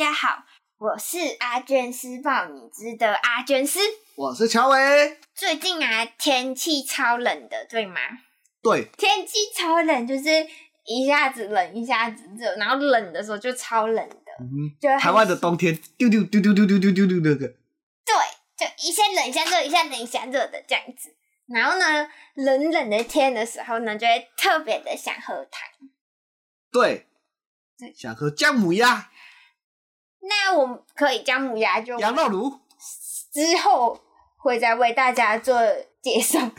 家好，我是阿娟师报你知的阿娟师，我是乔伟。最近啊，天气超冷的，对吗？对，天气超冷，就是一下子冷，一下子热，然后冷的时候就超冷的。嗯，就台湾的冬天，丢丢丢丢丢丢丢丢丢那个。对，就一下冷一下热，一下冷一下热的这样子。然后呢，冷冷的天的时候呢，就会特别的想喝汤。对，对，想喝姜母鸭。那我们可以姜母鸭就羊肉炉之后会再为大家做介绍。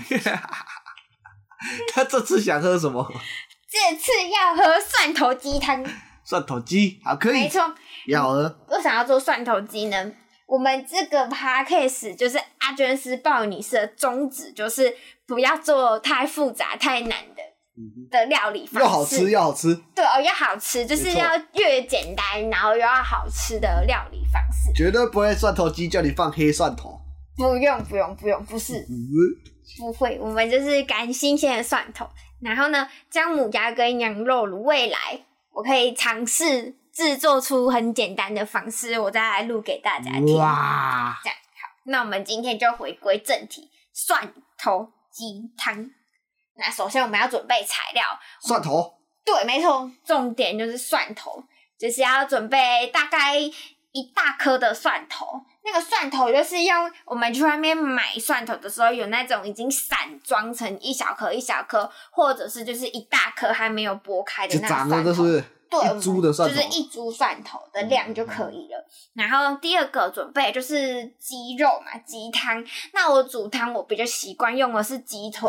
他这次想喝什么？这次要喝蒜头鸡汤。蒜头鸡好，可以，没错，要喝。为啥要做蒜头鸡呢？我们这个 podcast 就是阿娟师报你师的宗旨，就是不要做太复杂、太难的。的料理方式，又好吃又好吃，对哦，又好吃，就是要越简单，然后又要好吃的料理方式，绝对不会蒜头鸡叫你放黑蒜头，不用不用不用，不是，不会，我们就是赶新鲜的蒜头，然后呢，姜母鸭跟羊肉炉，未来我可以尝试制作出很简单的方式，我再来录给大家听。哇，这样好，那我们今天就回归正题，蒜头鸡汤。那首先我们要准备材料，蒜头。对，没错，重点就是蒜头，就是要准备大概一大颗的蒜头。那个蒜头就是用我们去外面买蒜头的时候，有那种已经散装成一小颗一小颗，或者是就是一大颗还没有剥开的那种蒜头。是对，一株的蒜头，就是一株蒜头的量就可以了。嗯、然后第二个准备就是鸡肉嘛，鸡汤。那我煮汤我比较习惯用的是鸡腿。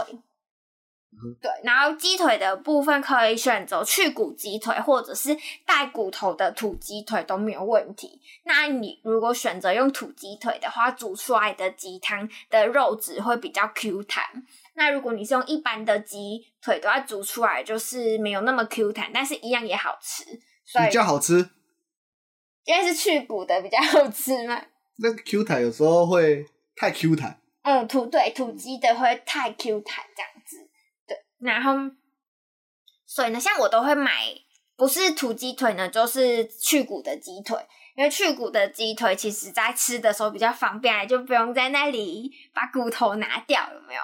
对，然后鸡腿的部分可以选择去骨鸡腿，或者是带骨头的土鸡腿都没有问题。那你如果选择用土鸡腿的话，煮出来的鸡汤的肉质会比较 Q 弹。那如果你是用一般的鸡腿的话，煮出来就是没有那么 Q 弹，但是一样也好吃。所以比较好吃，因为是去骨的比较好吃嘛。那个 Q 弹有时候会太 Q 弹。嗯，土对土鸡的会太 Q 弹这样。然后，所以呢，像我都会买，不是土鸡腿呢，就是去骨的鸡腿，因为去骨的鸡腿其实在吃的时候比较方便，就不用在那里把骨头拿掉，有没有？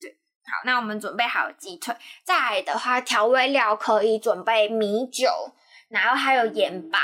对，好，那我们准备好鸡腿，再来的话，调味料可以准备米酒，然后还有盐巴，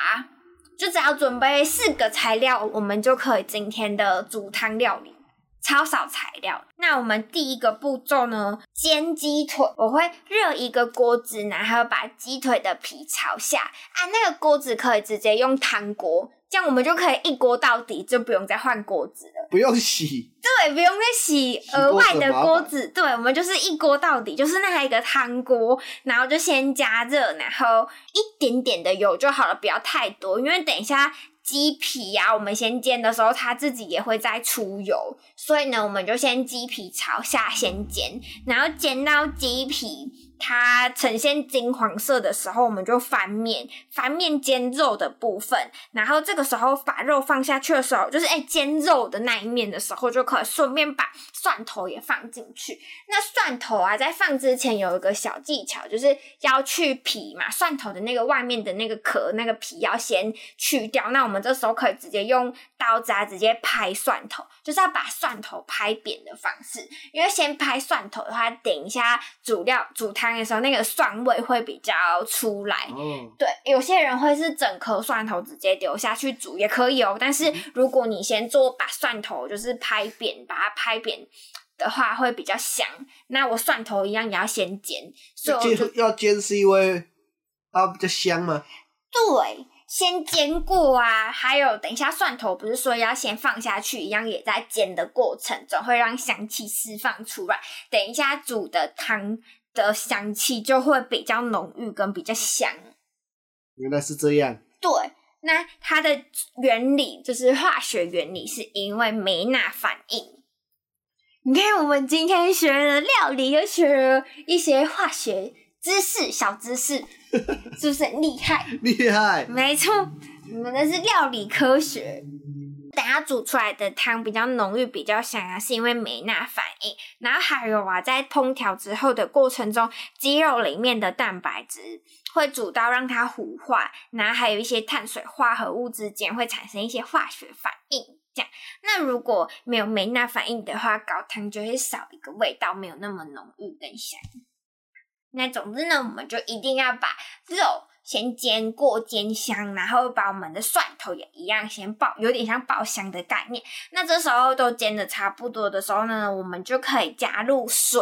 就只要准备四个材料，我们就可以今天的煮汤料理。超少材料，那我们第一个步骤呢，煎鸡腿。我会热一个锅子，然后把鸡腿的皮朝下啊，那个锅子可以直接用汤锅，这样我们就可以一锅到底，就不用再换锅子了，不用洗。对，不用再洗额外的锅子。对，我们就是一锅到底，就是那一个汤锅，然后就先加热，然后一点点的油就好了，不要太多，因为等一下。鸡皮呀、啊，我们先煎的时候，它自己也会再出油，所以呢，我们就先鸡皮朝下先煎，然后煎到鸡皮。它呈现金黄色的时候，我们就翻面，翻面煎肉的部分。然后这个时候把肉放下去的时候，就是哎煎肉的那一面的时候，就可以顺便把蒜头也放进去。那蒜头啊，在放之前有一个小技巧，就是要去皮嘛，蒜头的那个外面的那个壳、那个皮要先去掉。那我们这时候可以直接用刀子啊，直接拍蒜头，就是要把蒜头拍扁的方式。因为先拍蒜头的话，等一下煮料煮汤汤。的时候，那个蒜味会比较出来。嗯，对，有些人会是整颗蒜头直接丢下去煮也可以哦。但是如果你先做把蒜头就是拍扁，把它拍扁的话，会比较香。那我蒜头一样也要先煎，所以就要煎是因为它比较香吗？对，先煎过啊，还有等一下蒜头不是说要先放下去，一样也在煎的过程中会让香气释放出来。等一下煮的汤的香气就会比较浓郁跟比较香。原来是这样。对，那它的原理就是化学原理，是因为梅纳反应。你看，我们今天学了料理，又学了一些化学知识、小知识。是不是很厉害？厉害，没错，我们的是料理科学。等下煮出来的汤比较浓郁、比较香啊，是因为梅纳反应。然后还有啊，在烹调之后的过程中，鸡肉里面的蛋白质会煮到让它糊化，然后还有一些碳水化合物之间会产生一些化学反应。这样，那如果没有梅纳反应的话，高汤就会少一个味道，没有那么浓郁跟香。那总之呢，我们就一定要把肉先煎过、煎香，然后把我们的蒜头也一样先爆，有点像爆香的概念。那这时候都煎的差不多的时候呢，我们就可以加入水。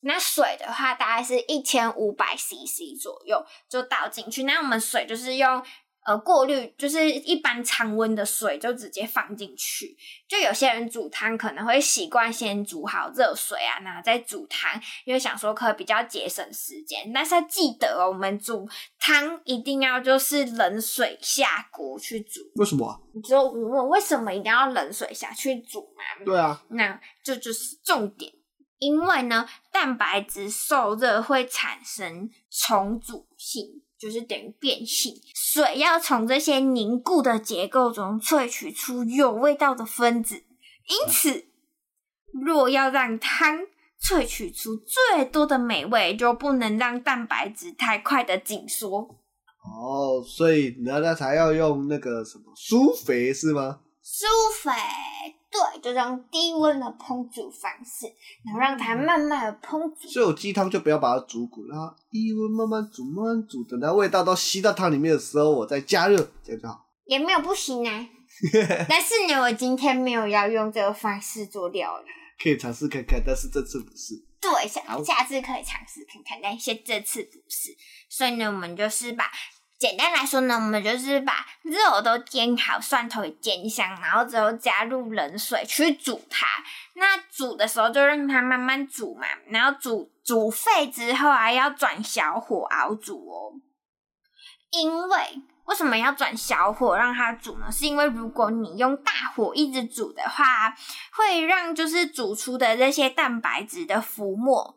那水的话，大概是一千五百 CC 左右，就倒进去。那我们水就是用。呃，过滤就是一般常温的水就直接放进去。就有些人煮汤可能会习惯先煮好热水啊，然后再煮汤，因为想说可以比较节省时间。但是要记得哦，我们煮汤一定要就是冷水下锅去煮。为什么？你知道我为什么一定要冷水下去煮吗？对啊，那这就是重点。因为呢，蛋白质受热会产生重组性。就是等于变性，水要从这些凝固的结构中萃取出有味道的分子，因此，若要让汤萃取出最多的美味，就不能让蛋白质太快的紧缩。哦，所以那那才要用那个什么苏肥是吗？苏肥。对，就用低温的烹煮方式，然后让它慢慢的烹煮。所以，我鸡汤就不要把它煮滚，然后低温慢慢煮，慢慢煮，等它味道都吸到汤里面的时候，我再加热，这样就好。也没有不行啊，但是呢，我今天没有要用这个方式做料理。可以尝试看看，但是这次不是。对，下下次可以尝试看看，但是这次不是。所以呢，我们就是把。简单来说呢，我们就是把肉都煎好，蒜头也煎香，然后之后加入冷水去煮它。那煮的时候就让它慢慢煮嘛，然后煮煮沸之后还要转小火熬煮哦。因为为什么要转小火让它煮呢？是因为如果你用大火一直煮的话，会让就是煮出的这些蛋白质的浮沫，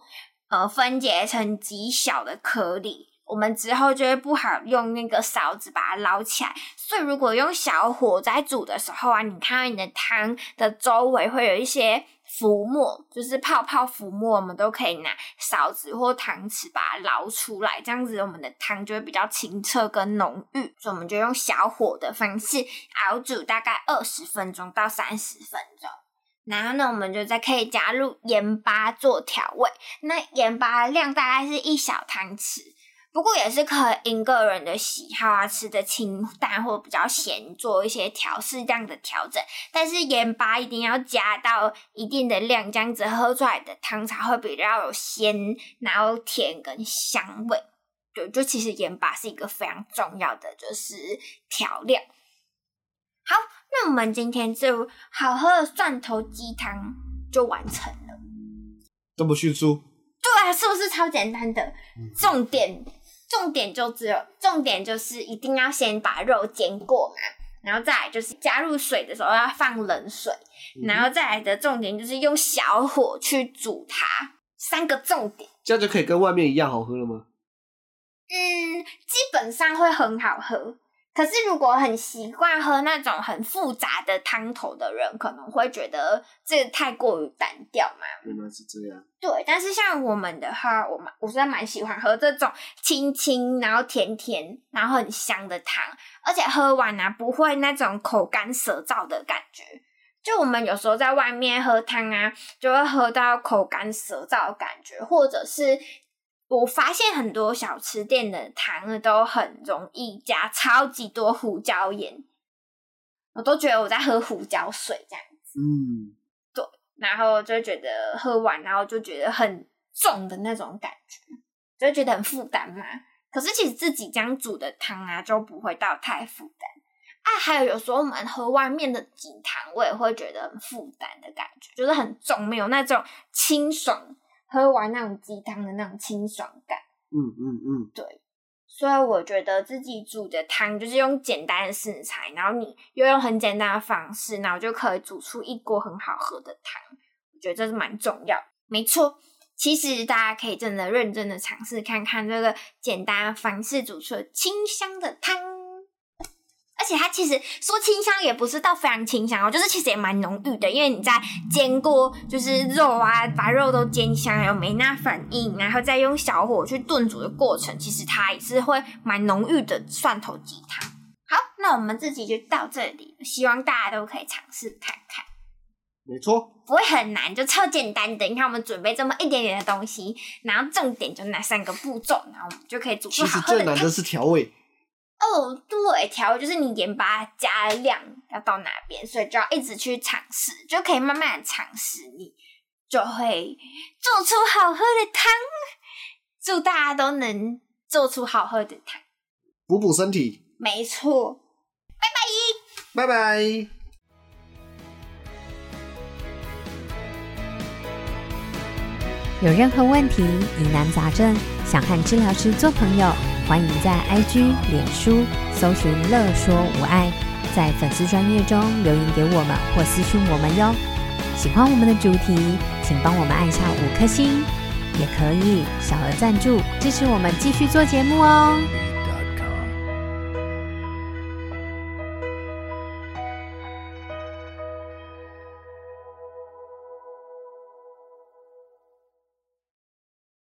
呃，分解成极小的颗粒。我们之后就会不好用那个勺子把它捞起来，所以如果用小火在煮的时候啊，你看到你的汤的周围会有一些浮沫，就是泡泡浮沫，我们都可以拿勺子或汤匙把它捞出来，这样子我们的汤就会比较清澈跟浓郁。所以我们就用小火的方式熬煮大概二十分钟到三十分钟，然后呢，我们就再可以加入盐巴做调味，那盐巴量大概是一小汤匙。不过也是可以因个人的喜好啊，吃的清淡或比较咸，做一些调适这样的调整。但是盐巴一定要加到一定的量，这样子喝出来的汤才会比较有鲜，然后甜跟香味。对，就其实盐巴是一个非常重要的，就是调料。好，那我们今天就好喝的蒜头鸡汤就完成了。这么迅速？对啊，是不是超简单的？重点。重点就只有重点就是一定要先把肉煎过嘛，然后再来就是加入水的时候要放冷水，然后再来的重点就是用小火去煮它，三个重点，这样就可以跟外面一样好喝了吗？嗯，基本上会很好喝。可是，如果很习惯喝那种很复杂的汤头的人，可能会觉得这个太过于单调嘛。原来是这样。对，但是像我们的话，我们我是蛮喜欢喝这种清清，然后甜甜，然后很香的汤，而且喝完呢、啊、不会那种口干舌燥的感觉。就我们有时候在外面喝汤啊，就会喝到口干舌燥的感觉，或者是。我发现很多小吃店的汤都很容易加超级多胡椒盐，我都觉得我在喝胡椒水这样子。嗯，对，然后就觉得喝完，然后就觉得很重的那种感觉，就觉得很负担嘛。可是其实自己这样煮的汤啊，就不会到太负担啊。还有有时候我们喝外面的鸡汤，我也会觉得很负担的感觉，就是很重，没有那种清爽，喝完那种鸡汤的那种清爽感。嗯嗯嗯，对。所以我觉得自己煮的汤就是用简单的食材，然后你又用很简单的方式，然后就可以煮出一锅很好喝的汤。我觉得这是蛮重要。没错，其实大家可以真的认真的尝试看看这个简单的方式煮出的清香的汤。而且它其实说清香也不是到非常清香哦，就是其实也蛮浓郁的，因为你在煎过就是肉啊，把肉都煎香，有梅纳反应，然后再用小火去炖煮的过程，其实它也是会蛮浓郁的蒜头鸡汤。好，那我们这集就到这里，希望大家都可以尝试看看。没错，不会很难，就超简单的。你看我们准备这么一点点的东西，然后重点就那三个步骤，然后我们就可以煮出好喝的汤。其实最难的是调味。哦，对，调就是你盐巴加量要到哪边，所以就要一直去尝试，就可以慢慢的尝试，你就会做出好喝的汤。祝大家都能做出好喝的汤，补补身体。没错，拜拜，拜拜。有任何问题、疑难杂症，想和治疗师做朋友。欢迎在 IG、脸书搜寻“乐说无碍”，在粉丝专页中留言给我们或私讯我们哟。喜欢我们的主题，请帮我们按下五颗星，也可以小额赞助支持我们继续做节目哦。